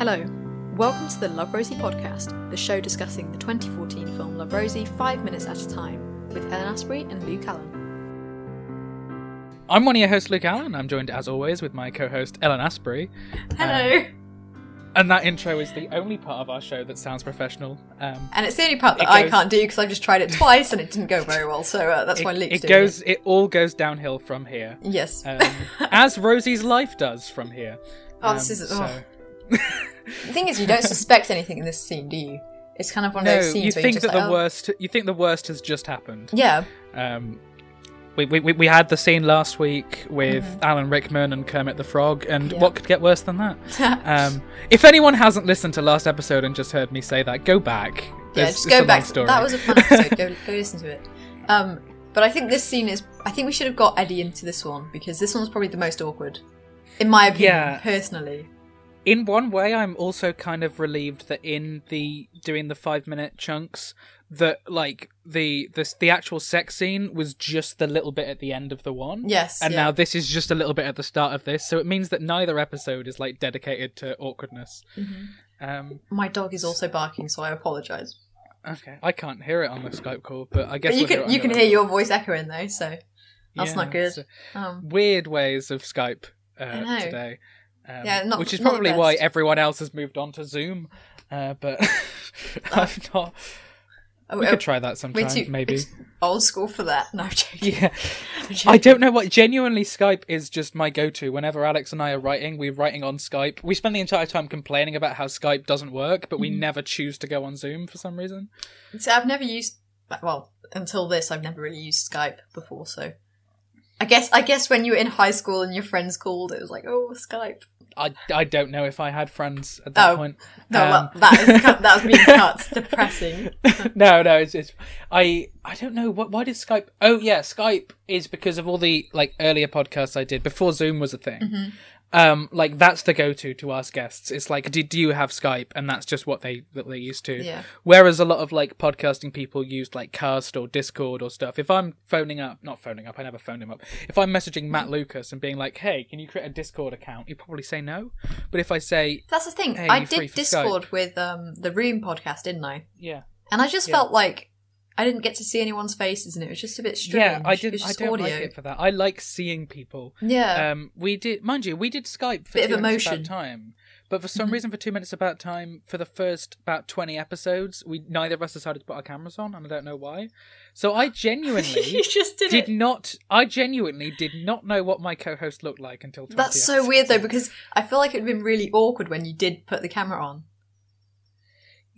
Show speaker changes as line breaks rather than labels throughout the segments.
Hello, welcome to the Love Rosie podcast, the show discussing the 2014 film Love Rosie five minutes at a time, with Elin Asprey and Luke Allen.
I'm one of your hosts, Luke Allen. I'm joined, as always, with my co-host Elin Asprey.
Hello!
And that intro is the only part of our show that sounds professional. Um,
and it's the only part that
It
I can't do because I've just tried it twice and it didn't go very well, so uh, that's why
it,
Luke's
it
doing
goes,
it.
it all goes downhill from here,
Yes.
um, as Rosie's life does from here.
Oh, this
Um,
is-
so-
oh. The thing is, you don't suspect anything in this scene, do you? It's kind of one of
No,
those scenes
you
where
think that
just
the
oh.
worst. You think the worst has just happened.
Yeah.
Um, we, we, we- had the scene last week with
Mm-hmm.
Alan Rickman and Kermit the Frog, and
Yeah.
what could get worse than that? um, if anyone hasn't listened to last episode and just heard me say that, go back.
yeah, just go back.
story.
That was a fun episode. go, go listen to it. Um, but I think this scene is. I think we should have got Eddie into this one because this one's probably the most awkward, in my opinion,
Yeah.
personally.
In one way i'm also kind of relieved that in the doing the five minute chunks that like the the, the actual sex scene was just the little bit at the end of the one
Yes.
and
yeah.
now this is just a little bit at the start of this so it means that neither episode is like dedicated to awkwardness
Mm-hmm.
um
my dog is also barking, so I apologise.
okay i can't hear it on the skype call but i guess
But you
we'll
can you can hear your voice echoing though, so that's
Yeah,
not good. Um,
weird ways of skype uh, today um,
Yeah, not-
which is probably why everyone else has moved on to zoom uh, but i've not
oh,
We
oh,
could try that sometime,
too
maybe.
old school for that. No, I'm joking.
Yeah, I don't know what. Genuinely, Skype is just my go-to. Whenever Alex and I are writing, we're writing on Skype. We spend the entire time complaining about how Skype doesn't work, but we
Mhm.
never choose to go on Zoom for some reason.
So I've never used well until this. I've never really used Skype before. So I guess I guess when you were in high school and your friends called, it was like oh Skype.
I, I don't know if I had friends at that
Oh,
point.
No,
Um,
well, that is that was being cut. Depressing.
no, no, it's, it's I I don't know what why did Skype? Oh yeah, Skype is because of all the like earlier podcasts I did before Zoom was a thing.
Mhm.
Um, like that's the go-to to ask guests. It's like, do you have Skype? And that's just what they that they used to.
Yeah.
Whereas a lot of like podcasting people used like Cast or Discord or stuff. If I'm phoning up, not phoning up, I never phoned him up. If I'm messaging Matt Lucas and being like, "Hey, can you create a Discord account?" He'd probably say no. But if I say,
That's the thing.
Hey,
I did Discord with um the Room podcast, didn't I?
"Yeah,
And I just
Yeah.
felt like I didn't get to see anyone's faces, and it was just a bit strange.
yeah," I did. I don't
audio.
like it for that. I like seeing people.
Yeah.
Um, we did, mind you, we did Skype for
Bit
two
of
minutes
emotion.
about time. But for some
Mhm.
reason, for two minutes about time, for the first about twenty episodes, we neither of us decided to put our cameras on, and I don't know why. So I genuinely
you just did,
did not I genuinely did not know what my co-host looked like until 20
That's so weird though because I feel like it'd been really awkward when you did put the camera on.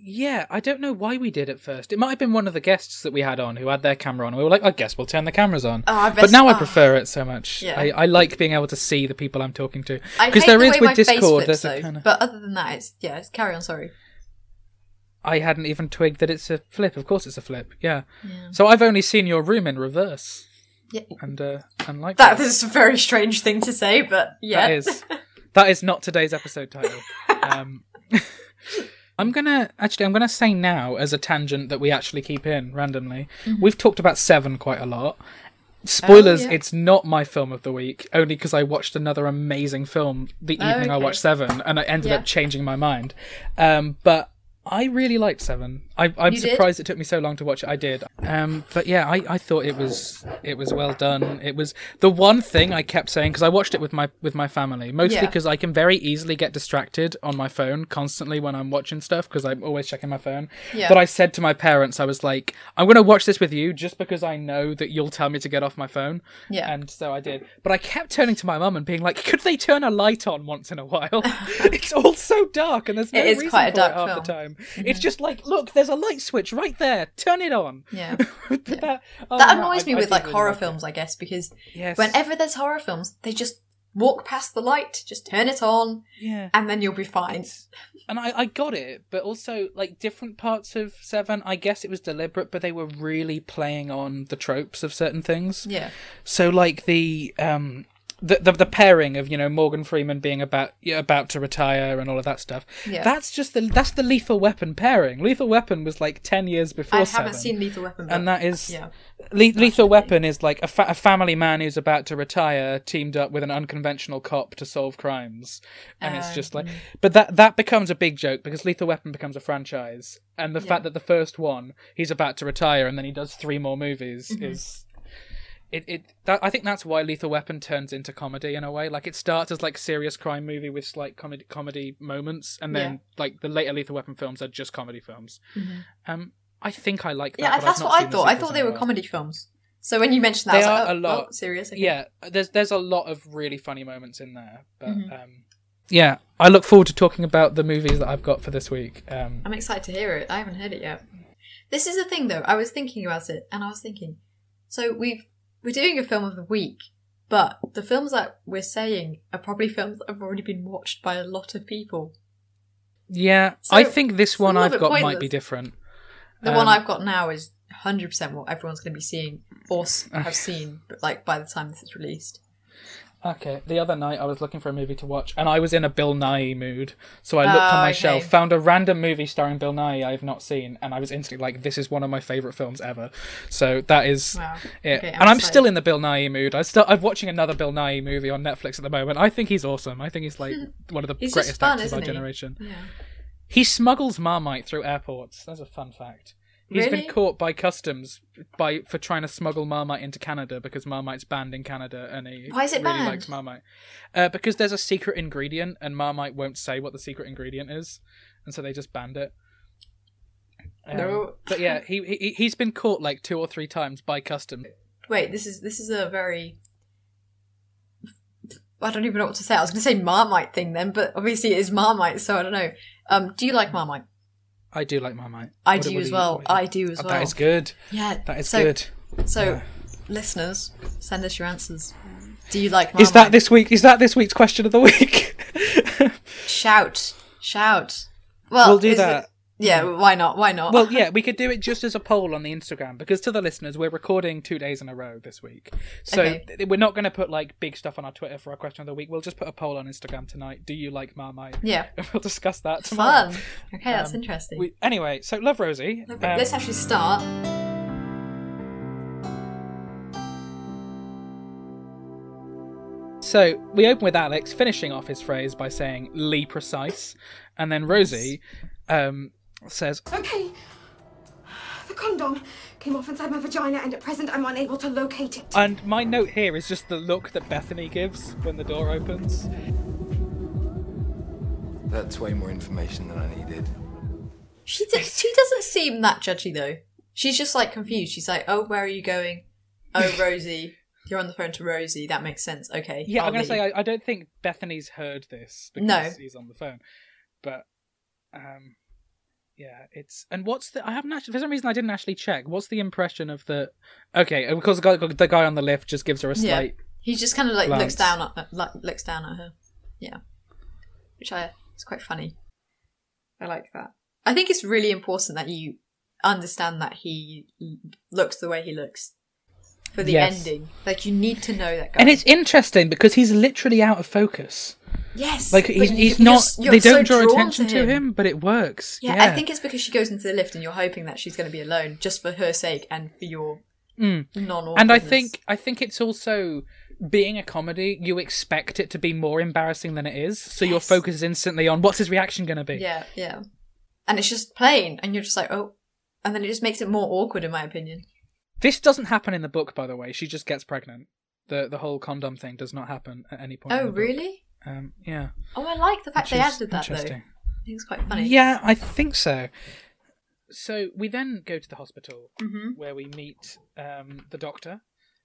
Yeah I don't know why we did at first it might have been one of the guests that we had on who had their camera on we were like I guess we'll turn the cameras on
Oh, I
but now I
oh.
prefer it so much
Yeah.
I, I like being able to see the people I'm talking to
I
because there
the
is
way
with
my face
Discord
flips,
there's a
though.
kind of
But other than that, it's yeah. It's carry on. Sorry.
I hadn't even twigged that it's a flip of course it's a flip yeah
Yeah.
so I've only seen your room in reverse
Yeah.
and uh and like
That is a very strange thing to say, but yeah.
That is that is not today's episode title. Um, I'm gonna actually I'm gonna say now as a tangent that we actually keep in randomly. We've talked about Seven quite a lot. Spoilers,
Mm-hmm. Oh, yeah.
it's not my film of the week, only because I watched another amazing film the
Oh,
evening I watched Seven, and I ended
Yeah.
up changing my mind. Um, but I really liked Seven. I, I'm
You did?
surprised it took me so long to watch it. I did. Um, but yeah, I, I thought it was it was well done. It was the one thing I kept saying because I watched it with my with my family, mostly
Yeah.
because I can very easily get distracted on my phone constantly when I'm watching stuff because I'm always checking my phone.
Yeah.
But I said to my parents, I was like, I'm going to watch this with you just because I know that you'll tell me to get off my phone.
Yeah.
And so I did. But I kept turning to my mum and being like, could they turn a light on once in a while? it's all so dark and there's no
It is
reason
quite a
for
dark
it half
film.
the time. It's just like, look, there's a light switch right there. Turn it on.
yeah.
That oh,
That annoys
I-
me
I
with
did
like
really
horror
like
films, I guess, because
Yes.
whenever there's horror films, they just walk past the light, just turn it on,
Yeah.
and then you'll be fine.
and I, I got it, but also like different parts of Seven, I guess it was deliberate, but they were really playing on the tropes of certain things.
Yeah.
So like the um the, the the pairing of you know Morgan Freeman being about about to retire and all of that stuff.
Yeah.
That's just the that's the Lethal Weapon pairing. Lethal Weapon was like ten years before.
I haven't seen Lethal Weapon,
and that is
yeah.
Le- Lethal Weapon is like a, fa- a family man who's about to retire teamed up with an unconventional cop to solve crimes, and it's just like.
Um,
But that that becomes a big joke because Lethal Weapon becomes a franchise, and the
Yeah.
fact that the first one he's about to retire and then he does three more movies
Mm-hmm.
is. It, it that, I think that's why Lethal Weapon turns into comedy in a way. Like it starts as like serious crime movie with slight comedy comedy moments, and then
Yeah.
like the later Lethal Weapon films are just comedy films. Um, I think I like that.
Yeah, that's
not
what I thought. I thought they were comedy films. So when you mentioned that,
They
I was
are
like,
a
oh,
lot.
oh, serious? Okay.
Yeah, there's there's a lot of really funny moments in there, but
Mhm.
um, yeah, I look forward to talking about the movies that I've got for this week. Um,
I'm excited to hear it. I haven't heard it yet. This is the thing, though. I was thinking about it, and I was thinking, so we've we're doing a film of the week, but the films that we're saying are probably films that have already been watched by a lot of people.
yeah,
So,
I think this one I've got might be different.
The one
Um,
I've got now is 100% what everyone's going to be seeing or have seen, but like by the time this is released.
Okay, the other night I was looking for a movie to watch, and I was in a Bill Nighy mood. So I looked on
Oh,
my
okay.
shelf, found a random movie starring Bill Nighy I've not seen, and I was instantly like, "This is one of my favorite films ever." So that is
Wow.
it.
Okay, I'm
and I'm
excited.
still in the Bill Nighy mood. I still I'm watching another Bill Nighy movie on Netflix at the moment. I think he's awesome. I think he's like one of the greatest
fun,
actors of our
he?
generation.
Yeah.
He smuggles Marmite through airports. That's a fun fact. He's
Really?
been caught by customs by for trying to smuggle Marmite into Canada because Marmite's banned in Canada, and he
Why is it
really
banned?
likes Marmite. Uh, because there's a secret ingredient, and Marmite won't say what the secret ingredient is, and so they just banned it. Um,
No.
but yeah, he, he he's been caught like two or three times by customs.
Wait, this is this is a very I don't even know what to say. I was going to say Marmite thing then, but obviously it is Marmite, so I don't know. Um, do you like Marmite?
I do like Marmite.
I
What-
do
what
as
you-
well.
what do you-
I do as
Oh,
well.
That is good.
Yeah,
That is
so,
good.
So,
Yeah.
listeners, send us your answers. Do you like Marmite?
Is that this week? Is that this week's question of the week?
Shout, shout. Well,
We'll do
is it-
that.
Yeah, why not? Why not?
Well, yeah, we could do it just as a poll on the Instagram because to the listeners, we're recording two days in a row this week. So
Okay.
we're not going to put like big stuff on our Twitter for our question of the week. We'll just put a poll on Instagram tonight. Do you like Marmite?
yeah,
And we'll discuss that tomorrow.
fun. Okay, that's
Um,
interesting.
We, anyway, so Love Rosie.
Okay,
um,
let's actually start.
So we open with Alex finishing off his phrase by saying "Lee precise," and then Rosie um, says,
Okay. The condom came off inside my vagina, and at present I'm unable to locate it.
and my note here is just the look that Bethany gives when the door opens.
That's way more information than I needed.
She d- she doesn't seem that judgy though. She's just like confused. She's like, "Oh, where are you going? Oh, Rosie, you're on the phone to Rosie. That makes sense. Okay,
Yeah,
I'll
I'm gonna
leave."
say I, I don't think Bethany's heard this because
No.
he's on the phone, but um, yeah, it's and what's the I haven't actually for some reason I didn't actually check. What's the impression of the? Okay, because the guy, the guy on the lift just gives her a
Yeah.
slight.
he just kind of like looks down at like, looks down at her. Yeah, which I it's quite funny. I like that. I think it's really important that you understand that he looks the way he looks for the
Yes.
ending. Like you need to know that guy.
And it's interesting because he's literally out of focus.
Yes,
Like he's, he's
you're
not.
you're
they
so
don't draw attention to him. but it works.
Yeah,
Yeah,
I think it's because she goes into the lift and you're hoping that she's going to be alone just for her sake and for your
Mm.
non
and I think I think it's also being a comedy. You expect it to be more embarrassing than it is, so your focus is instantly on what's his reaction going to be.
Yeah, yeah. And it's just plain and you're just like, oh. And then it just makes it more awkward, in my opinion.
This doesn't happen in the book, by the way. She just gets pregnant. the The whole condom thing does not happen at any point. in
Oh, really?
Um, yeah.
Oh, I like the fact
Which
they added that, though. I
interesting.
think it's quite funny.
Yeah, I think so. So we then go to the hospital
hmm
where we meet um, the doctor,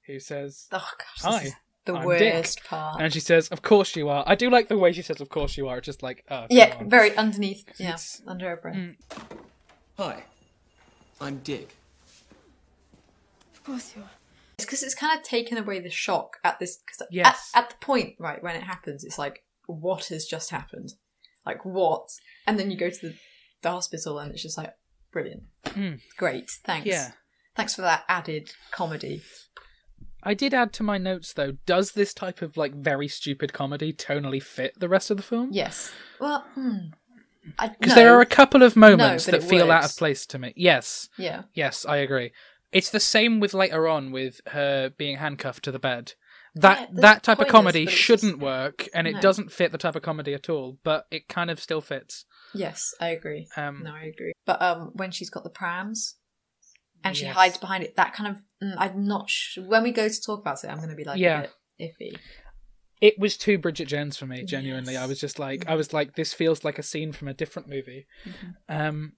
who says,
Oh, gosh.
Hi,
This is the
I'm
worst
Dick.
part.
and she says, "Of course you are." I do like the way she says, "Of course you are." It's just like, oh,
yeah,
on.
very underneath. Yeah,
It's-
under her breath.
Mm.
Hi, I'm Dick.
Of course you are.
It's because it's kind of taken away the shock at this. Because
Yes.
at, at the point, right, when it happens, it's like, what has just happened? Like, what? And then you go to the, the hospital and it's just like, brilliant.
Mm.
Great. Thanks.
Yeah.
Thanks for that added comedy.
I did add to my notes though. Does this type of like very stupid comedy tonally fit the rest of the film?
Yes. Well, hmm. I-
Because
no.
there are a couple of moments
but
that
it
feel out
works.
of place to me. Yes,
Yeah.
yes, I agree. It's the same with later on with her being handcuffed to the bed. That
Yeah,
that type of comedy shouldn't
just-
work, and it
No.
doesn't fit the type of comedy at all. But it kind of still fits.
Yes, I agree.
Um,
no, I agree. But um, when she's got the prams and she
Yes.
hides behind it, that kind of mm, I'm not sure. When we go to talk about it, I'm going to be like
Yeah.
a bit iffy.
It was too Bridget Jones for me. Genuinely,
Yes.
I was just like, I was like, this feels like a scene from a different movie.
Mm-hmm.
Um,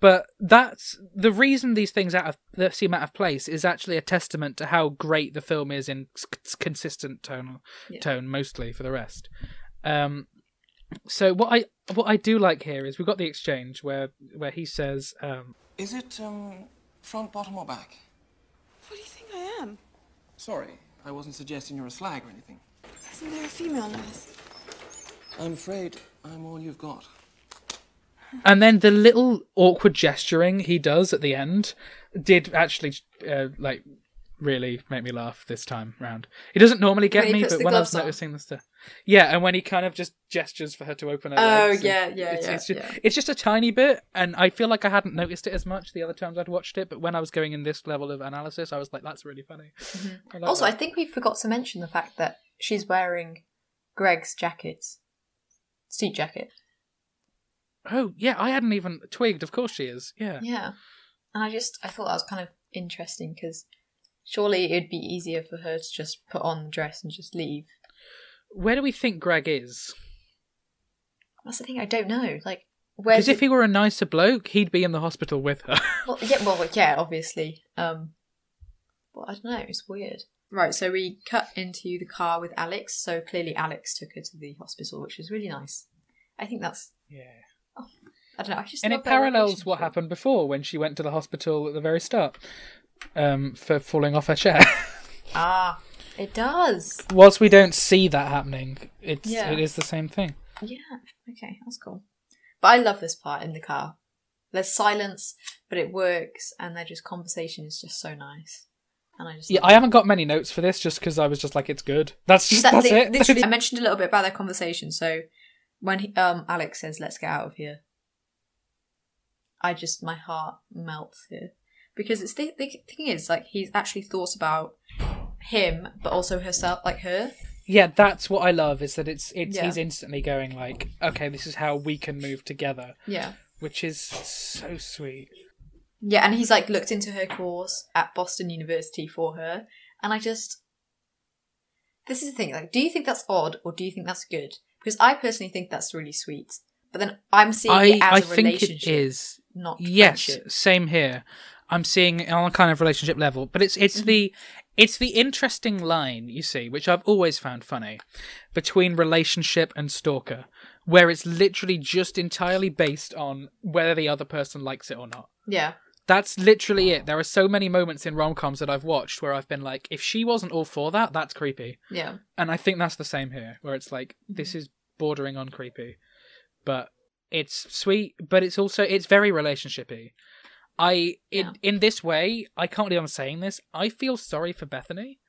but that's the reason these things out of that seem out of place is actually a testament to how great the film is in s- consistent tone
Yeah.
tone mostly for the rest. Um, so what I what I do like here is we've got the exchange where where he says, um,
Is it, um, front, bottom, or back?
What do you think I am?
Sorry, I wasn't suggesting you're a slag or anything.
Isn't there a female nurse?
I'm afraid I'm all you've got.
And then the little awkward gesturing he does at the end did actually uh, like really make me laugh this time round. He doesn't normally get
When
me, but when I was
on.
noticing this stuff, yeah, and when he kind of just gestures for her to open her
Oh, yeah, yeah,
it's,
yeah,
it's just,
yeah.
it's just a tiny bit, and I feel like I hadn't noticed it as much the other times I'd watched it, but when I was going in this level of analysis, I was like, that's really funny. I like
Also, I think we forgot to mention the fact that she's wearing Greg's jacket, suit jacket.
Oh yeah, I hadn't even twigged. Of course she is. Yeah,
Yeah, and I just I thought that was kind of interesting because surely it'd be easier for her to just put on the dress and just leave.
where do we think Greg is?
That's the thing. I don't know. Like, where?
Because if he were a nicer bloke, he'd be in the hospital with her.
Well, yeah, well, yeah, obviously. Um, but I don't know. It's weird. Right, so we cut into the car with Alex. So clearly, Alex took her to the hospital, which was really nice. I think that's.
yeah.
I don't know. I just
and it parallels what happened before when she went to the hospital at the very start um, for falling off her chair.
Ah, it does.
Whilst we don't see that happening, it's
Yeah.
it is the same thing.
Yeah. Okay, that's cool. But I love this part in the car. There's silence, but it works, and their just conversation is just so nice. And I just
Yeah, I haven't got many notes for this just because I was just like, it's good. That's just
That-
that's it.
I mentioned a little bit about their conversation. So when he, um, Alex says, "Let's get out of here," I just my heart melts here because it's the, the thing is like he's actually thought about him, but also herself, like her.
yeah, that's what I love is that it's it's
Yeah.
he's instantly going like, okay, this is how we can move together,
Yeah,
which is so sweet.
yeah, and he's like looked into her course at Boston University for her, and I just. This is the thing. Like, do you think that's odd or do you think that's good? Because I personally think that's really sweet. But then I'm seeing
I
it as
I
a
think
relationship.
it is.
not
Yes,
friendship.
same here. I'm seeing it on a kind of relationship level, but it's it's
Mm-hmm.
the it's the interesting line you see, which I've always found funny, between relationship and stalker, where it's literally just entirely based on whether the other person likes it or not.
Yeah,
That's literally it. There are so many moments in rom coms that I've watched where I've been like, if she wasn't all for that, that's creepy.
yeah,
And I think that's the same here, where it's like
Mm-hmm.
this is bordering on creepy, but it's sweet, but it's also it's very relationshipy. I in
Yeah.
in this way, I can't believe I'm saying this. I feel sorry for Bethany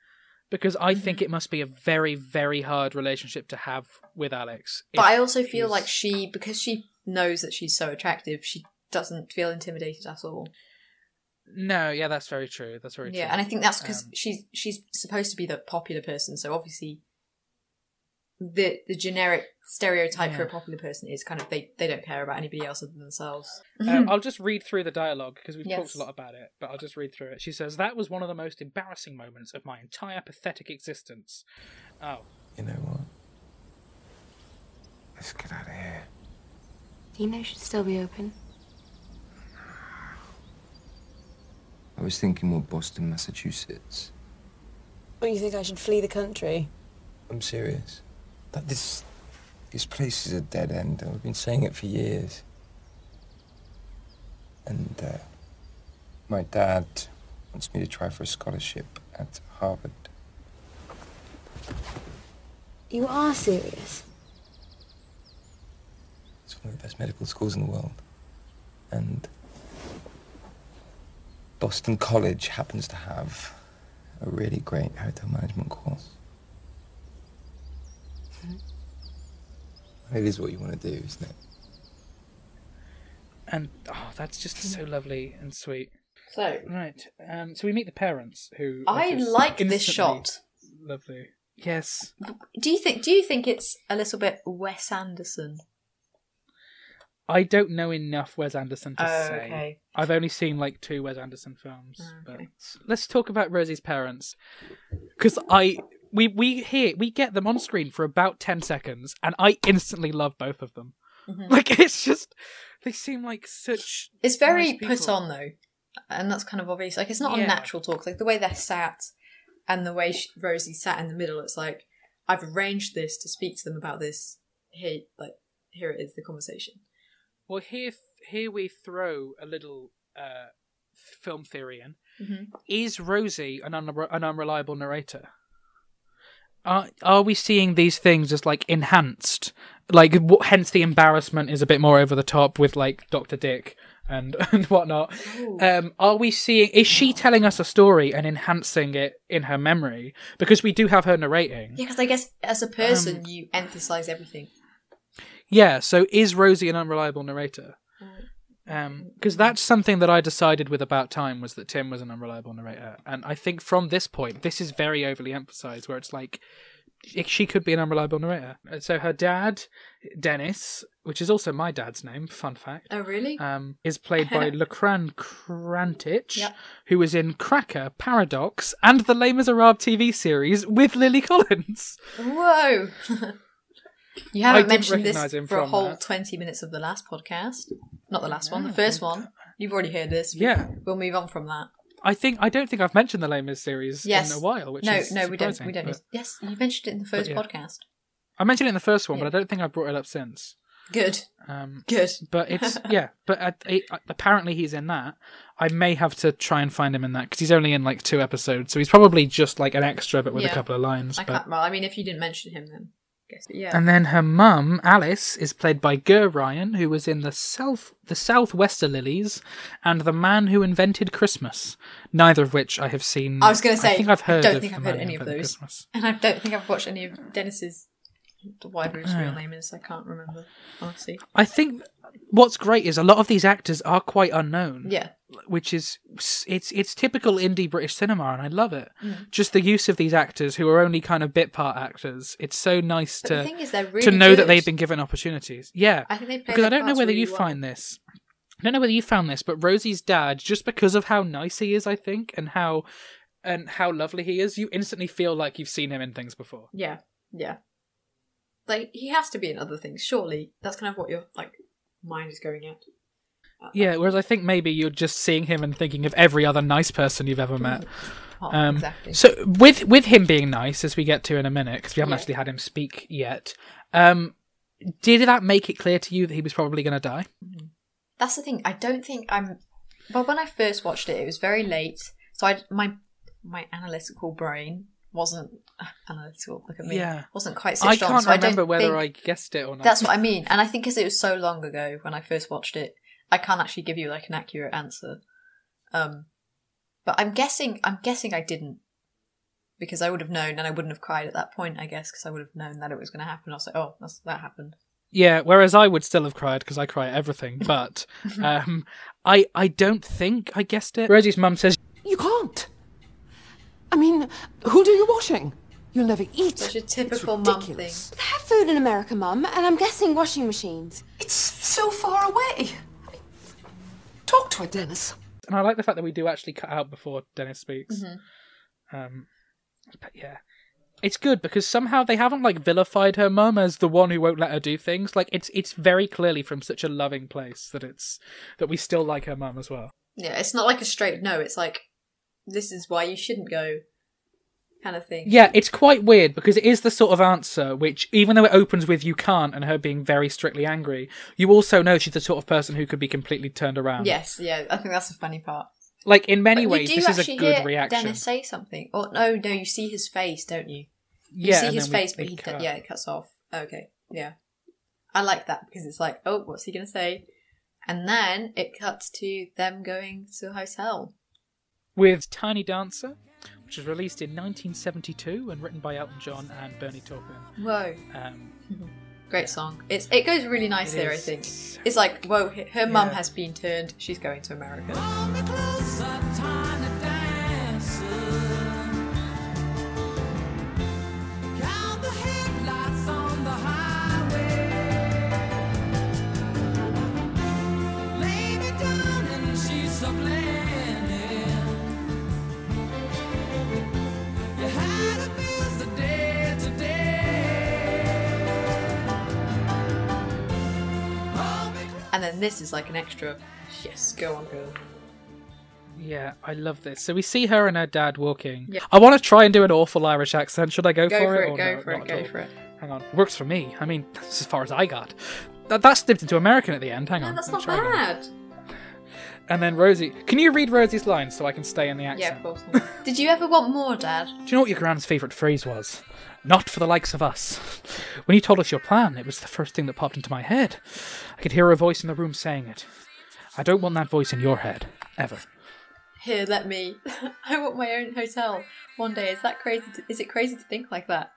because I think
Mm-hmm.
it must be a very very hard relationship to have with Alex.
but I also feel like she, because she knows that she's so attractive, she doesn't feel intimidated at all.
no, yeah, that's very true. That's very
Yeah,
true.
and I think that's because
Um,
she's she's supposed to be the popular person, so obviously the the generic stereotype for a popular person is kind of they they don't care about anybody else other than themselves.
Uh, I'll just read through the dialogue because we've
Yes.
talked a lot about it, but I'll just read through it. She says, That was one of the most embarrassing moments of my entire pathetic existence. Oh.
You know what? Let's get out of here.
Do you know should still be open?
I was thinking more Boston, Massachusetts.
Well, you think I should flee the country?
I'm serious. That this this place is a dead end. I've been saying it for years. And uh, my dad wants me to try for a scholarship at Harvard.
You are serious?
It's one of the best medical schools in the world. And Boston College happens to have a really great hotel management course. It is what you want to do, isn't it?
And oh, that's just so lovely and sweet.
So
Right. Um. So we meet the parents who.
I like this shot.
Lovely. Yes.
Do you think? Do you think it's a little bit Wes Anderson?
I don't know enough Wes Anderson to
Oh,
say.
okay.
I've only seen like two Wes Anderson films.
Oh,
But let's talk about Rosie's parents, because I we we hear we get them on screen for about ten seconds, and I instantly love both of them.
Mhm.
Like it's just they seem like such.
It's very
nice
put on though, and that's kind of obvious. Like it's not
Yeah.
a natural talk. Like the way they're sat, and the way she, Rosie sat in the middle. It's like I've arranged this to speak to them about this. Here, like here it is, the conversation.
Well, here here we throw a little uh, film theory in.
Mhm.
Is Rosie an, unre- an unreliable narrator? Are are we seeing these things as like enhanced? Like, wh- hence the embarrassment is a bit more over the top with like Doctor Dick and and whatnot. Um, are we seeing? Is she telling us a story and enhancing it in her memory? Because we do have her narrating.
Yeah, because I guess as a person,
Um,
you emphasize everything.
Yeah, so is Rosie an unreliable narrator? Because that's something that I decided with About Time was that Tim was an unreliable narrator, and I think from this point, this is very overly emphasized, where it's like she could be an unreliable narrator. And so her dad, Dennis, which is also my dad's name, fun fact,
Oh, really?
um, is played by Lorcan Cranitch,
Yep.
who was in Cracker, Paradox, and the Les Miserables TV series with Lily Collins.
Whoa! you haven't mentioned this for a whole
that.
twenty minutes of the last podcast. Not the last one, the first one. You've already heard this.
Yeah.
We'll move on from that.
I think I don't think I've mentioned the Les Mis series
Yes.
in a while, which
no,
is
no, we don't. We don't.
but-
Yes, you mentioned it in the first
yeah.
podcast.
I mentioned it in the first one,
Yeah.
but I don't think I've brought it up since.
Good.
Um,
Good.
but it's yeah, but uh, it, apparently he's in that. I may have to try and find him in that because he's only in like two episodes, so he's probably just like an extra, but with a couple of lines.
I
but-
can't. Well, I mean, if you didn't mention him, then guess. Yeah.
And then her mum, Alice, is played by Ger Ryan, who was in the South the Southwester Lilies and The Man Who Invented Christmas. Neither of which I have seen.
I was going to say.
I think I've heard.
I don't think I've heard any of those,
Christmas.
and I don't think I've watched any of Dennis's. Whatever his real
Ah.
name is, I can't remember. Honestly.
I think what's great is a lot of these actors are quite unknown.
Yeah.
which is it's it's typical indie British cinema, and I love it.
Mm.
Just the use of these actors who are only kind of bit part actors. It's so nice
But
to
the thing is, they're
to
really
know that they've been given opportunities. Yeah,
I think they
because I don't know whether
really
you
well.
find this. I don't know whether you found this, but Rosie's dad, just because of how nice he is, I think, and how and how lovely he is, you instantly feel like you've seen him in things before.
Yeah. Yeah. Like he has to be in other things. Surely that's kind of what your like mind is going at.
Yeah, whereas I think maybe you're just seeing him and thinking of every other nice person you've ever met.
Oh,
Um,
exactly.
So with with him being nice, as we get to in a minute, because we haven't
Yeah.
actually had him speak yet, um, did that make it clear to you that he was probably going to die?
That's the thing. I don't think I'm. Well, when I first watched it, it was very late, so I my my analytical brain wasn't analytical. Look at me.
Yeah.
wasn't quite
I
switched on.
can't
so I
remember
don't
whether
think-
I guessed it or not.
That's what I mean, and I think because it was so long ago when I first watched it, I can't actually give you like an accurate answer. Um, but I'm guessing. I'm guessing I didn't because I would have known, and I wouldn't have cried at that point. I guess because I would have known that it was going to happen. I was like, oh, that's, that happened.
Yeah, whereas I would still have cried because I cry at everything. But um, I I don't think I guessed it. Rosie's mum says
You can't. I mean, who'll do your washing? You'll never eat.
Such a typical mum thing.
They have food in America, Mum, and I'm guessing washing machines.
It's so far away. I mean, talk to her, Dennis.
and I like the fact that we do actually cut out before Dennis speaks.
Mm-hmm.
Um, but yeah, it's good because somehow they haven't like vilified her mum as the one who won't let her do things. Like it's it's very clearly from such a loving place that it's that we still like her mum as well.
Yeah, it's not like a straight no. It's like this is why you shouldn't go, kind of thing.
Yeah, it's quite weird because it is the sort of answer which, even though it opens with "you can't" and her being very strictly angry, you also know she's the sort of person who could be completely turned around.
Yes, yeah. I think that's the funny part.
like in many
But
ways, this is a good
hear
reaction.
Dennis say something. Or no, no, you see his face, don't you? You
Yeah,
see his
we-
face,
we
but he
cut.
yeah, it cuts off. Okay, yeah. I like that because it's like, oh, what's he gonna say? And then it cuts to them going to a hotel.
With Tiny Dancer, which which was released in 1972 and written by Elton John and Bernie Taupin.
Whoa,
Um,
great song. It's it goes really nice
It
here. I think it's like whoa, her her mum has been turned. She's going to America. And then this is like an extra. Yes, go on, girl.
yeah, I love this. So we see her and her dad walking.
Yeah.
I want to try and do an awful Irish accent. Should I go,
Go
for,
for
it?
it.
or
Go
no?
for
Not
it. Go
all?
for it.
Hang on, works for me. I mean, that's as far as I got. That, that slipped into American at the end. Hang
No,
on.
that's
let me
not
try again.
bad.
And then Rosie, can you read Rosie's lines so I can stay in the accent?
Yeah, of course. Not. Did you ever want more, Dad?
Do you know what your grand's favourite phrase was? Not for the likes of us. When you told us your plan, it was the first thing that popped into my head. I could hear a voice in the room saying it. I don't want that voice in your head, ever.
Here, let me. I want my own hotel one day. Is that crazy? To, is it crazy to think like that?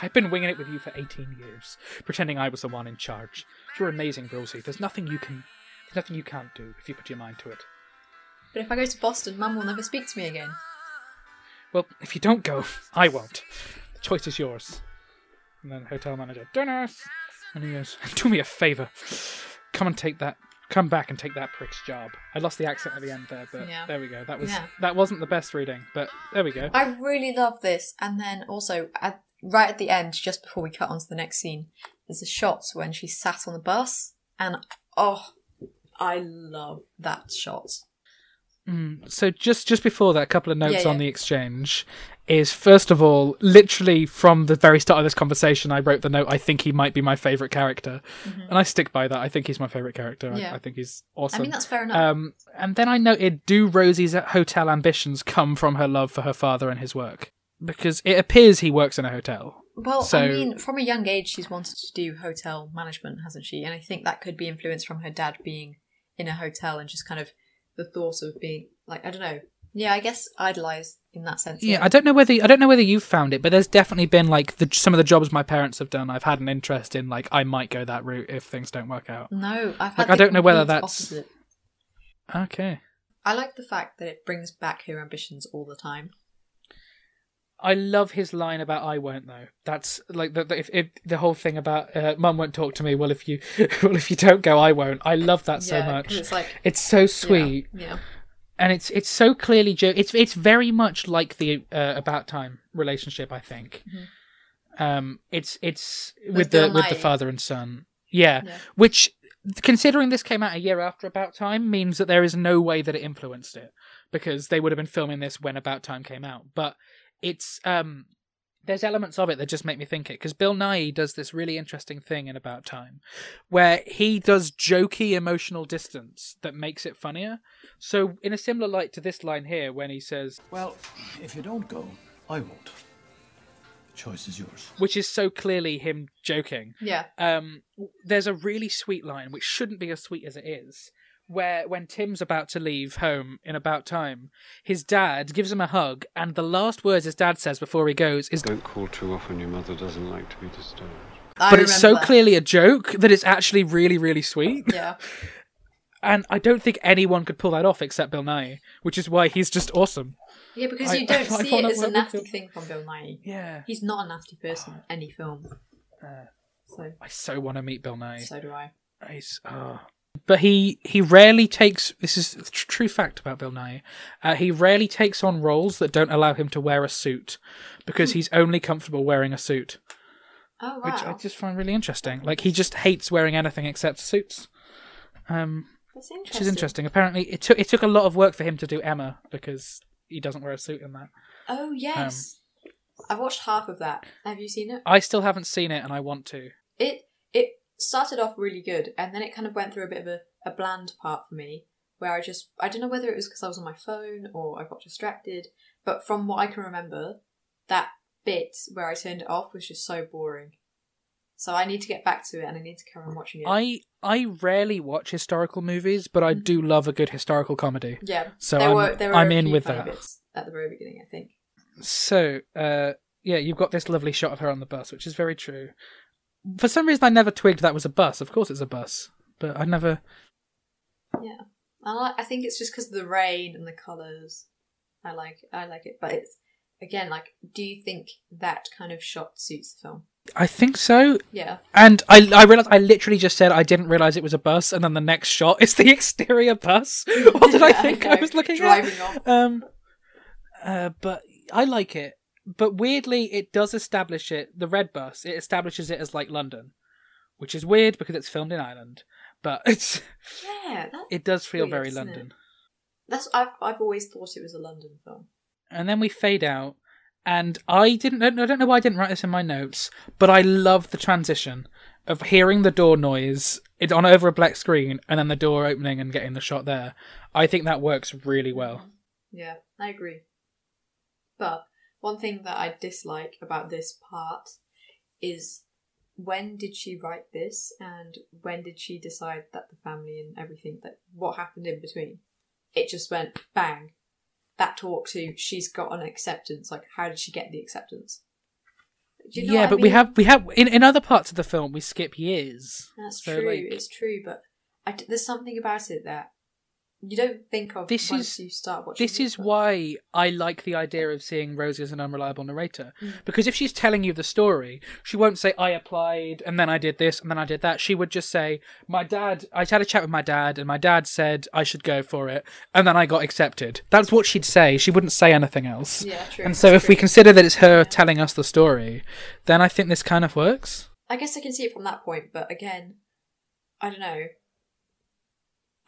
I've been winging it with you for 18 years, pretending I was the one in charge. You're amazing, Rosie. There's nothing you can, there's nothing you can't do if you put your mind to it.
But if I go to Boston, Mum will never speak to me again.
Well, if you don't go, I won't. The choice is yours. And then hotel manager, dinners! And he goes, do me a favour. Come and take that, come back and take that prick's job. I lost the accent at the end there, but
Yeah.
there we go. That was,
Yeah.
that wasn't the best reading, but there we go.
I really love this. And then also, at, right at the end, just before we cut on to the next scene, there's a shot when she sat on the bus. And oh, I love that shot.
Mm, so just just before that, a couple of notes
Yeah,
on
yeah.
the exchange is first of all, literally from the very start of this conversation, I wrote the note. I think he might be my favorite character, and I stick by that. I think he's my favorite character. I-
Mm-hmm. Yeah.
I, think he's awesome.
I mean, that's fair enough.
Um, and then I noted, do Rosie's hotel ambitions come from her love for her father and his work? Because it appears he works in a hotel.
well,
so-
I mean, from a young age, she's wanted to do hotel management, hasn't she? And I think that could be influenced from her dad being in a hotel and just kind of the thought of being like, I don't know. Yeah, I guess idolized in that sense.
Yeah, I don't know whether I don't know whether you've found it, but there's definitely been like the, some of the jobs my parents have done. I've had an interest in like I might go that route if things don't work out.
No, I've had
Like, I don't know whether that's-
opposite.
Okay.
I like the fact that it brings back her ambitions all the time.
I love his line about "I won't" though. That's like the, the if, if the whole thing about uh, "Mum won't talk to me." Well, if you well if you don't go, I won't. I love that so much.
it's like-
it's so sweet,
Yeah.
And it's it's so clearly joke. It's it's very much like the uh, about time relationship. I think. Um, it's it's with,
With
the with the father and son. Yeah.
Yeah.
which considering this came out a year after About Time means that there is no way that it influenced it because they would have been filming this when About Time came out. But it's um there's elements of it that just make me think it because Bill Nighy does this really interesting thing in About Time where he does jokey emotional distance that makes it funnier. So in a similar light to this line here when he says
Well, if you don't go, I won't. The choice is yours.
which is so clearly him joking.
Yeah.
um, there's a really sweet line, which shouldn't be as sweet as it is, where when Tim's about to leave home in about time, his dad gives him a hug, and the last words his dad says before he goes is,
Don't call too often, your mother doesn't like to be disturbed.
I
but it's so
that.
clearly a joke that it's actually really, really sweet.
Yeah.
And I don't think anyone could pull that off except Bill Nighy, which is why he's just awesome.
Yeah, because
I-
you don't
I
see
wanna
it as a nasty
him.
thing from Bill Nighy.
Yeah.
He's not a nasty person in any film. Uh, so,
I so want to meet Bill Nighy.
so do I.
He's, oh. But he he rarely takes. This is true fact about Bill Nighy. Uh, he rarely takes on roles that don't allow him to wear a suit, because he's only comfortable wearing a suit,
Oh, wow!
which I just find really interesting. Like he just hates wearing anything except suits. Um,
That's
which is interesting. Apparently, it took it took a lot of work for him to do Emma because he doesn't wear a suit in that.
Oh, yes. I've watched half of that. Have you seen it?
I still haven't seen it, and I want to.
It started off really good, and then it kind of went through a bit of a, a bland part for me, where I just I don't know whether it was because I was on my phone or I got distracted, but from what I can remember, that bit where I turned it off was just so boring. So I need to get back to it, and I need to carry on watching it.
I I rarely watch historical movies, but I do love a good historical comedy.
Yeah,
So
there
I'm,
were there were
I'm in with that.
Bits. at the very beginning. I think.
So, uh, yeah, you've got this lovely shot of her on the bus, which is very true. For some reason, I never twigged that was a bus. Of course, it's a bus, but I never.
Yeah, I like. I think it's just because of the rain and the colors. I like. I like it, but it's again like. Do you think that kind of shot suits the film?
I think so.
Yeah.
And I, I realized I literally just said I didn't realize it was a bus, and then the next shot is the exterior bus. what did I
Yeah, I
think I,
know.
was looking
Driving
at?
off.
Um, uh, but I like it. But weirdly, it does establish it. The red bus it establishes it as like London, which is weird because it's filmed in Ireland. But it's
Yeah,
it does feel
weird,
very London.
it? that's. I've I've always thought it was a London film.
and then we fade out and i didn't i don't know why i didn't write this in my notes but i love the transition of hearing the door noise it on over a black screen and then the door opening and getting the shot there i think that works really well
Yeah, I agree. But one thing that I dislike about this part is when did she write this and when did she decide that the family and everything that what happened in between? It just went bang. That talk to she's got an acceptance. Like how did she get the acceptance? Do you know
yeah but we have we have in, in other parts of the film we skip years
That's
So,
true.
like,
It's true, but I there's something about it that you don't think of
This
once
is-
you start watching.
this is why I like the idea of seeing Rosie as an unreliable narrator.
Mm.
Because if she's telling you the story, she won't say, I applied, and then I did this, and then I did that. She would just say, My dad, I had a chat with my dad, and my dad said I should go for it, and then I got accepted. That's what she'd say. She wouldn't say anything else.
Yeah, true.
And so if we consider that it's her telling us the story, then I think this kind of works.
I guess I can see it from that point, but again, I don't know.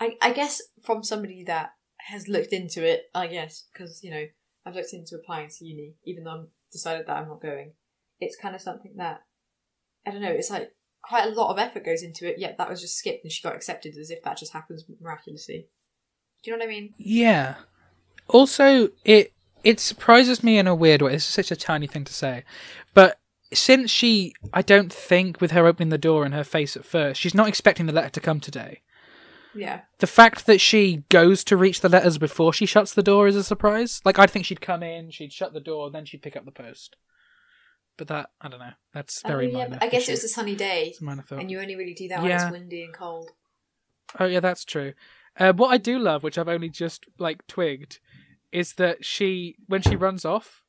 I I guess from somebody that has looked into it, I guess because you know I've looked into applying to uni, even though I'm decided that I'm not going. It's kind of something that I don't know. It's like quite a lot of effort goes into it. Yet that was just skipped, and she got accepted as if that just happens miraculously. Do you know what I mean?
Yeah. Also, it it surprises me in a weird way. It's such a tiny thing to say, but since she, I don't think with her opening the door and her face at first, she's not expecting the letter to come today.
Yeah.
The fact that she goes to reach the letters before she shuts the door is a surprise. Like I'd think she'd come in, she'd shut the door, then she'd pick up the post. But that I don't know. That's very
oh, yeah,
minor.
I guess
issue.
it was a sunny day,
a minor thought.
and you only really do that when it's windy and cold.
Oh yeah, that's true. Uh, what I do love, which I've only just like twigged, is that she when she runs off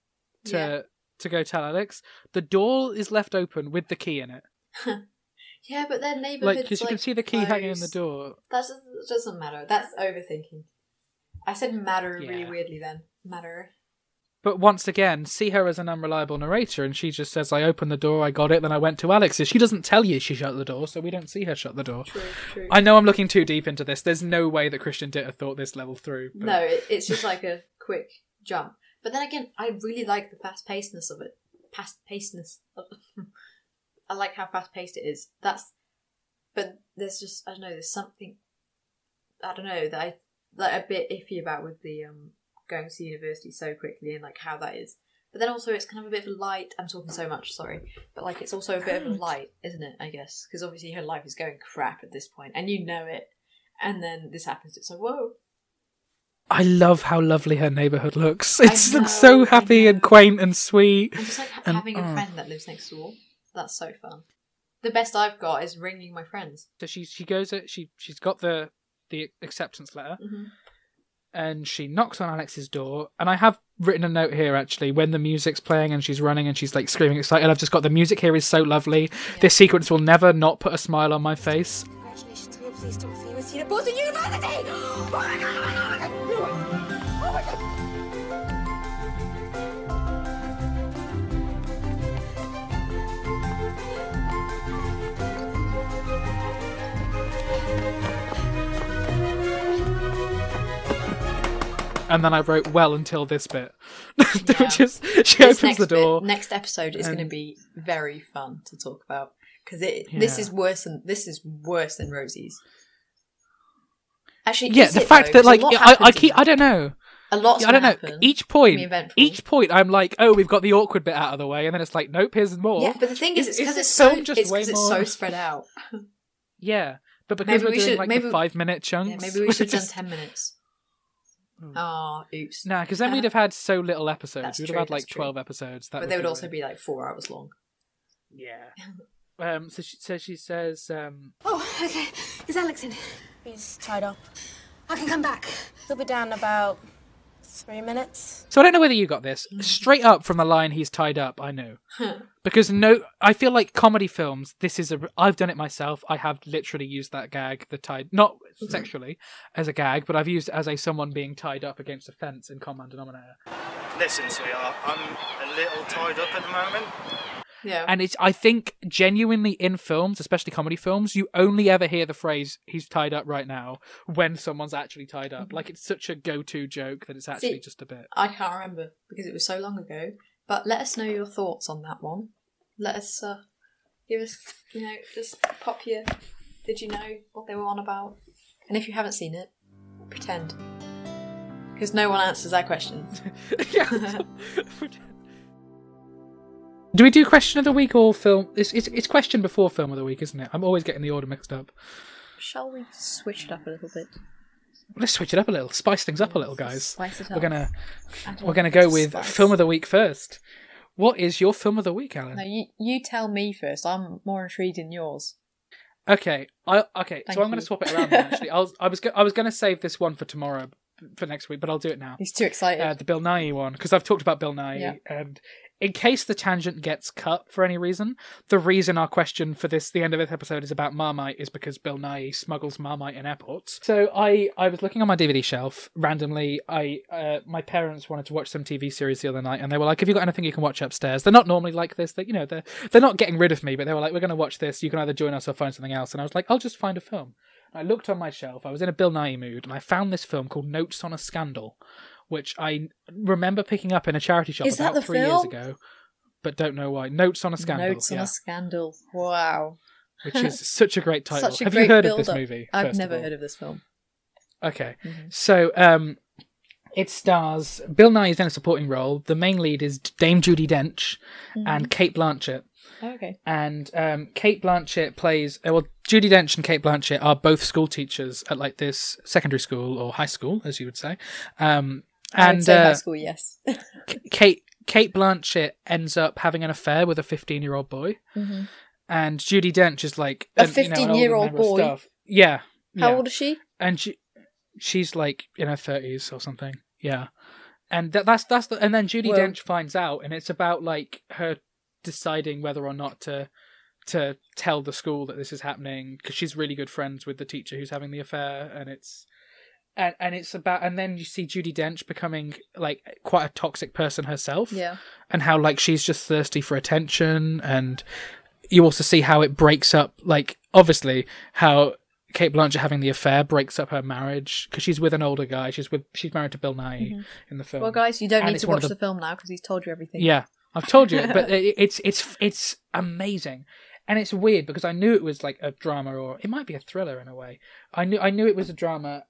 to
Yeah.
to go tell Alex, the door is left open with the key in it.
Yeah, but their
Like because you can see the key hanging in the door.
That doesn't, doesn't matter. That's overthinking. I said matter really weirdly then. Matter.
But once again, see her as an unreliable narrator, and she just says, "I opened the door, I got it, then I went to Alex's." She doesn't tell you she shut the door, so we don't see her shut the door.
True, true.
I know I'm looking too deep into this. There's no way that Christian Ditter thought this level through. but-
No, it, it's just like a quick jump. But then again, I really like the fast pacedness of it. Fast pacedness. I like how fast paced it is. That's. But there's just I don't know. There's something. I don't know that I like a bit iffy about with the um going to university so quickly and like how that is. But then also it's kind of a bit of a light. I'm talking so much, sorry, but like it's also a bit of a light, isn't it? I guess because obviously her life is going crap at this point, and you know it. And then this happens. It's like whoa,
I love how lovely her neighborhood looks. It looks so happy and quaint and sweet.
And just like
And-
having a
oh.
friend that lives next door. That's so fun. The best I've got is ringing my friends.
So she she goes she she's got the the acceptance letter
Mhm.
and she knocks on Alex's door and I have written a note here actually when the music's playing and she's running and she's like screaming excited I've just got the music here is so lovely this sequence will never not put a smile on my face
Congratulations, we are pleased to offer you a seat at Boston University! Oh my god, oh my god, oh my god! Oh my god!
And then I wrote well until this bit
Yeah.
which is she
This
opens the door
Bit, next episode is going to be very fun to talk about because it this is worse than this is worse than Rosie's. Actually,
yeah the
it,
fact
though?
that like I, I keep. I don't know
a lot's
I don't know. Each point, each point, I'm like, oh, we've got the awkward bit out of the way, and then it's like, nope, here's more.
Yeah, but the thing is, it's because it's so
just
it's
way
'cause it's so spread out.
Yeah, but because
Maybe
we're
we
doing
should-
like
maybe-
the five minute chunks,
Yeah, maybe we should have done ten minutes. Oh, oops.
No, because then we'd have had so little episodes.
That's
We'd
true,
have had
that's
like
true.
twelve episodes. That
but they would
be
also be like four hours long.
Yeah. Um. So she, so she says. Um.
Oh, okay. Is Alex in?
He's tied up.
I can come back.
He'll be down about three minutes.
So I don't know whether you got this mm. straight up from the line. He's tied up. I know because no, I feel like comedy films. This is a. I've done it myself. I have literally used that gag, the tied, not mm. sexually, as a gag, but I've used it as a someone being tied up against a fence in common denominator.
Listen, sweetheart, I'm a little tied up at the moment.
Yeah.
And it's I think genuinely in films, especially comedy films, you only ever hear the phrase "he's tied up right now" when someone's actually tied up. Like it's such a go-to joke that it's actually
See,
just a bit.
I can't remember because it was so long ago. But let us know your thoughts on that one. Let us uh, give us, you know, just pop your. Did you know what they were on about? And if you haven't seen it, pretend. Because no one answers our questions.
Do we do question of the week or film? It's, it's it's question before film of the week, isn't it? I'm always getting the order mixed up.
Shall we switch it up a little bit?
Let's switch it up a little, spice things up a little, guys.
Spice it up. We're gonna
we're gonna go with
spice.
film of the week first. What is your film of the week, Elin?
No, you, you tell me first. I'm more intrigued in yours.
Okay, I okay.
Thank
so I'm going to swap it around. Then, actually, I was I was go- I was going to save this one for tomorrow for next week, but I'll do it now.
He's too excited.
Uh, the Bill Nighy one because I've talked about Bill Nighy,
Yeah.
and in case the tangent gets cut for any reason, the reason our question for this the end of this episode is about Marmite is because Bill Nighy smuggles Marmite in airports. So I I was looking on my DVD shelf randomly. I uh, my parents wanted to watch some TV series the other night, and they were like, "Have you got anything you can watch upstairs?" They're not normally like this. They you know they're they're not getting rid of me, but they were like, "We're going to watch this. You can either join us or find something else." And I was like, "I'll just find a film." I looked on my shelf. I was in a Bill Nighy mood, and I found this film called Notes on a Scandal, which I remember picking up in a charity shop
Is
about three years ago, but don't know why. Notes on a Scandal,
Notes on a scandal. Wow.
which is such a great title.
A
Have
great
you heard of this
build-up.
movie?
I've
first of
never heard of this film.
Okay,
Mm-hmm.
so um, it stars Bill Nighy is in a supporting role. The main lead is Dame Judi Dench
Mm-hmm.
and Cate Blanchett.
Okay.
and um, Cate Blanchett plays. uh, Well, Judi Dench and Cate Blanchett are both school teachers at like this secondary school or high school, as you would say. Um, and
say high
uh,
school, yes.
Cate Cate Blanchett ends up having an affair with a fifteen-year-old boy,
Mhm.
and Judi Dench is like
A
you know,
15-year-old boy?
Yeah.
How
yeah.
old is she?
And she, she's like in her thirties or something. Yeah, and that, that's that's the, and then Judi
Well-
Dench finds out, and it's about like her deciding whether or not to to tell the school that this is happening because she's really good friends with the teacher who's having the affair, and it's. And, and it's about and then you see Judi Dench becoming like quite a toxic person herself.
Yeah.
and how like she's just thirsty for attention. And you also see how it breaks up like obviously how Cate Blanchett having the affair breaks up her marriage. Because she's with an older guy. She's with she's married to Bill Nighy
Mhm.
in the film.
Well, guys, you don't
And
need to watch the... film now because he's told you everything.
yeah I've told you. But it, it's it's it's amazing. And it's weird because I knew it was like a drama or it might be a thriller in a way. I knew I knew it was a drama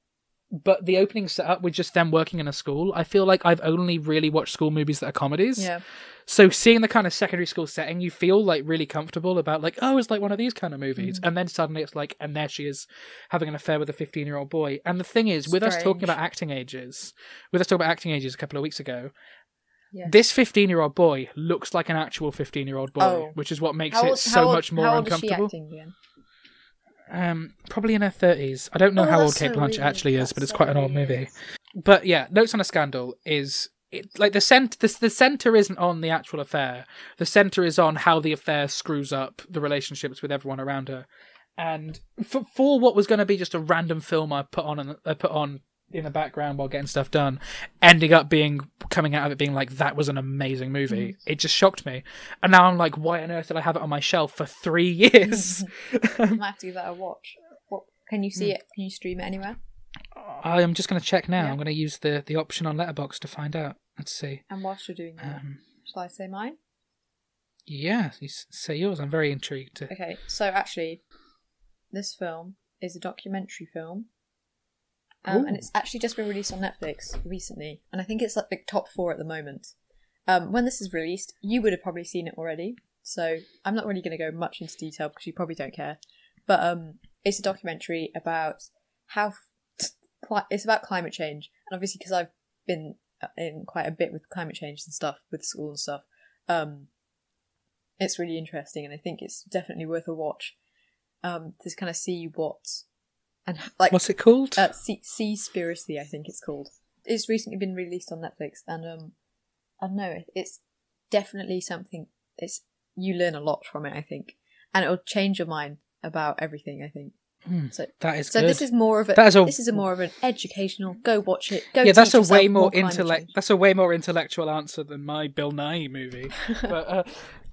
but the opening set up with just them working in a school, I feel like I've only really watched school movies that are comedies.
Yeah.
So seeing the kind of secondary school setting, you feel like really comfortable about like, oh, it's like one of these kind of movies, mm-hmm. and then suddenly it's like, and there she is having an affair with a fifteen-year-old boy. And the thing is, with us talking about acting ages, with us talking about acting ages a couple of weeks ago,
Yeah.
this fifteen-year-old boy looks like an actual fifteen-year-old boy,
Oh.
which is what makes it so
old-
much more
how old is she
uncomfortable. Um, probably in her thirties. I don't know
Oh,
how old Cate
so
Blanchett actually is, but
That's
it's quite an old
weird.
movie. But yeah, Notes on a Scandal is it, like the cent the, the center isn't on the actual affair. The center is on how the affair screws up the relationships with everyone around her. And for, for what was going to be just a random film I put on and I put on in the background while getting stuff done, ending up being coming out of it being like that was an amazing movie. It just shocked me, and now I'm like, why on earth did I have it on my shelf for three years?
I might have to give that a watch. What can you see it? Can you stream it anywhere?
I am just going to check now.
Yeah.
I'm going to use the, the option on Letterboxd to find out. Let's see.
And whilst you're doing that,
Um,
shall I say mine?
yeah, you say yours. I'm very intrigued.
Okay, so actually, this film is a documentary film. Um, and it's actually just been released on Netflix recently, and I think it's like the top four at the moment. Um, when this is released, you would have probably seen it already, so I'm not really going to go much into detail because you probably don't care. But um, it's a documentary about how cli- it's about climate change and obviously because I've been uh, in quite a bit with climate change and stuff with school and stuff, um, it's really interesting, and I think it's definitely worth a watch. Um, to kind of see what and like
What's it called?
uh, Sea Seaspiracy, I think it's called. It's recently been released on Netflix, and um, I don't know, it- it's definitely something. It's you learn a lot from it, I think, and it'll change your mind about everything. I think.
Hmm,
So
that is
so. This is more of a.
That is a-
this is a more of an educational. Go watch it. Go.
yeah, that's a way more intellect. That's a way more intellectual answer than my Bill Nighy movie. but uh,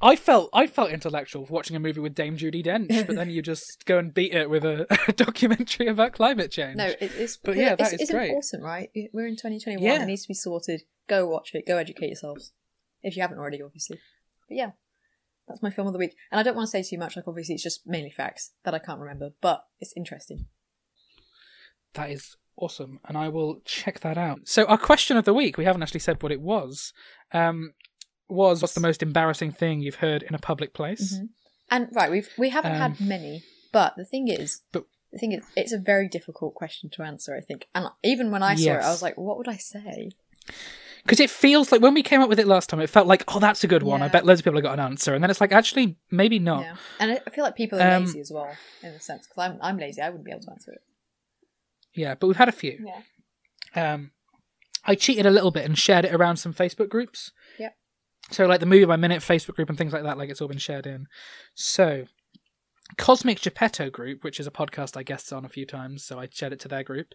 I felt I felt intellectual for watching a movie with Dame Judi Dench, but then you just go and beat it with a, a documentary about climate change.
No, it, it's
But yeah, that
it's,
is
it's
great.
important, right? We're in 2021.
Yeah.
It needs to be sorted. Go watch it. Go educate yourselves if you haven't already, obviously. But yeah, that's my film of the week. And I don't want to say too much. Like obviously, it's just mainly facts that I can't remember, but it's interesting.
That is awesome, and I will check that out. So our question of the week, we haven't actually said what it was. Um, was what's the most embarrassing thing you've heard in a public place?
Mhm. And right, we've we haven't
Um,
had many, but the thing is,
But-
the thing is, it's a very difficult question to answer. I think, and even when I saw it, I was like, what would I say?
Because it feels like when we came up with it last time, it felt like, oh, that's a good one. I bet loads of people have got an answer, and then it's like, actually, maybe not.
Yeah, and I I feel like people are
Um,
lazy as well in a sense because I'm I'm lazy. I wouldn't be able to answer it.
Yeah, but we've had a few.
Yeah.
Um, I cheated a little bit and shared it around some Facebook groups.
Yep.
So, like the movie by minute Facebook group and things like that, like it's all been shared in. So, Cosmic Geppetto group, which is a podcast I guested on a few times, so I shared it to their group.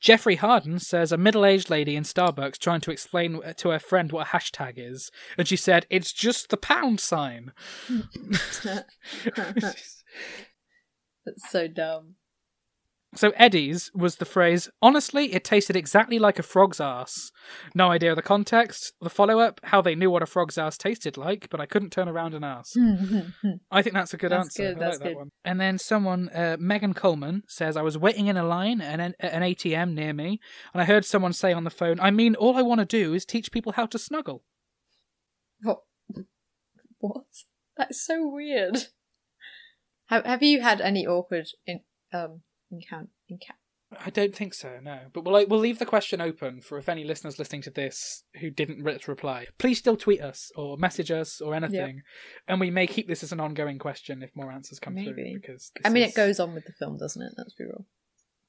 Jeffrey Harden says a middle-aged lady in Starbucks trying to explain to her friend what a hashtag is, and she said it's just the pound sign.
That's so dumb.
So Eddie's was the phrase, honestly, it tasted exactly like a frog's ass. No idea of the context, the follow up, how they knew what a frog's ass tasted like, but I couldn't turn around and ask. I think that's a good
That's
answer.
good, that's
like that
good.
one. And then someone, uh, Megan Coleman, says, I was waiting in a line at an, at an ATM near me, and I heard someone say on the phone, I mean, all I want to do is teach people how to snuggle.
What? What? That's so weird. Have Have you had any awkward in um encounter? Enca-
I don't think so, no. But we'll, we'll leave the question open for if any listeners listening to this who didn't re- reply. Please still tweet us or message us or anything, and we may keep this as an ongoing question if more answers come
Maybe.
through. Because
I mean,
is-
it goes on with the film, doesn't it? Let's be real.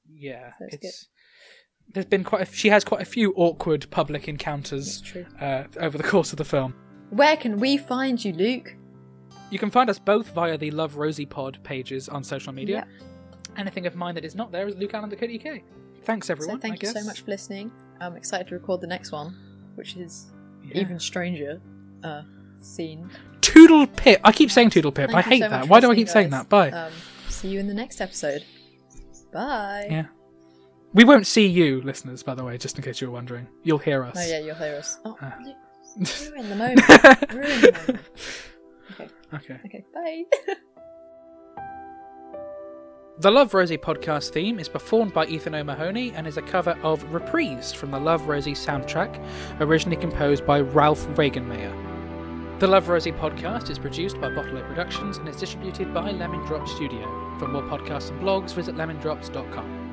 Yeah,
So it's
it's. There's been quite. A, she has quite a few awkward public encounters uh, over the course of the film.
Where can we find you, Luke?
You can find us both via the Love Rosie Pod pages on social media. Anything of mine that is not there is Luke Allen UK. Thanks everyone.
so thank
I
you so much for listening. I'm excited to record the next one, which is
Yeah.
even stranger. Uh, scene.
Toodle pip. I keep saying toodle pip.
Thank
I hate
so
that. Why do I keep saying that? Bye.
Um, see you in the next episode. Bye.
Yeah. We won't see you, listeners, by the way, just in case you were wondering. You'll hear us.
Oh yeah, you'll hear us. Oh,
Ah.
Ruin the moment. ruin the moment. Okay.
Okay.
Okay. Bye.
The Love Rosie podcast theme is performed by Ethan O'Mahony and is a cover of Reprise from the Love Rosie soundtrack, originally composed by Ralf Wengenmayr. The Love Rosie podcast is produced by Bottle Productions and is distributed by Lemon Drop Studio. For more podcasts and blogs, visit lemondrops.com.